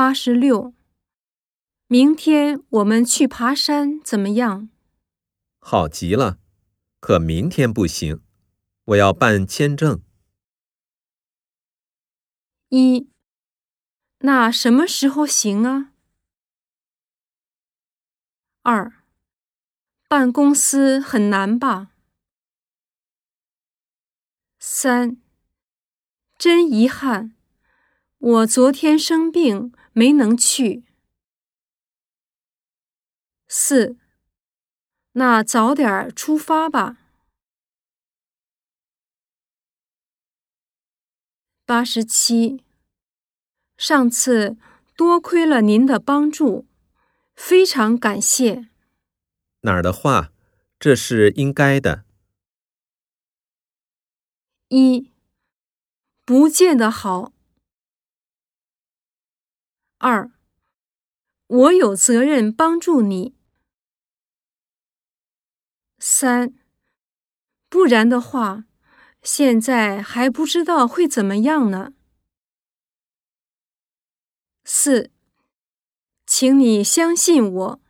八十六。明天我们去爬山，怎么样？好极了，可明天不行，我要办签证。一，那什么时候行啊？二，办公司很难吧？三，真遗憾，我昨天生病没能去。四，那早点出发吧。八十七，上次多亏了您的帮助，非常感谢。哪儿的话，这是应该的。一，不见得好。二，我有责任帮助你。三，不然的话，现在还不知道会怎么样呢。四，请你相信我。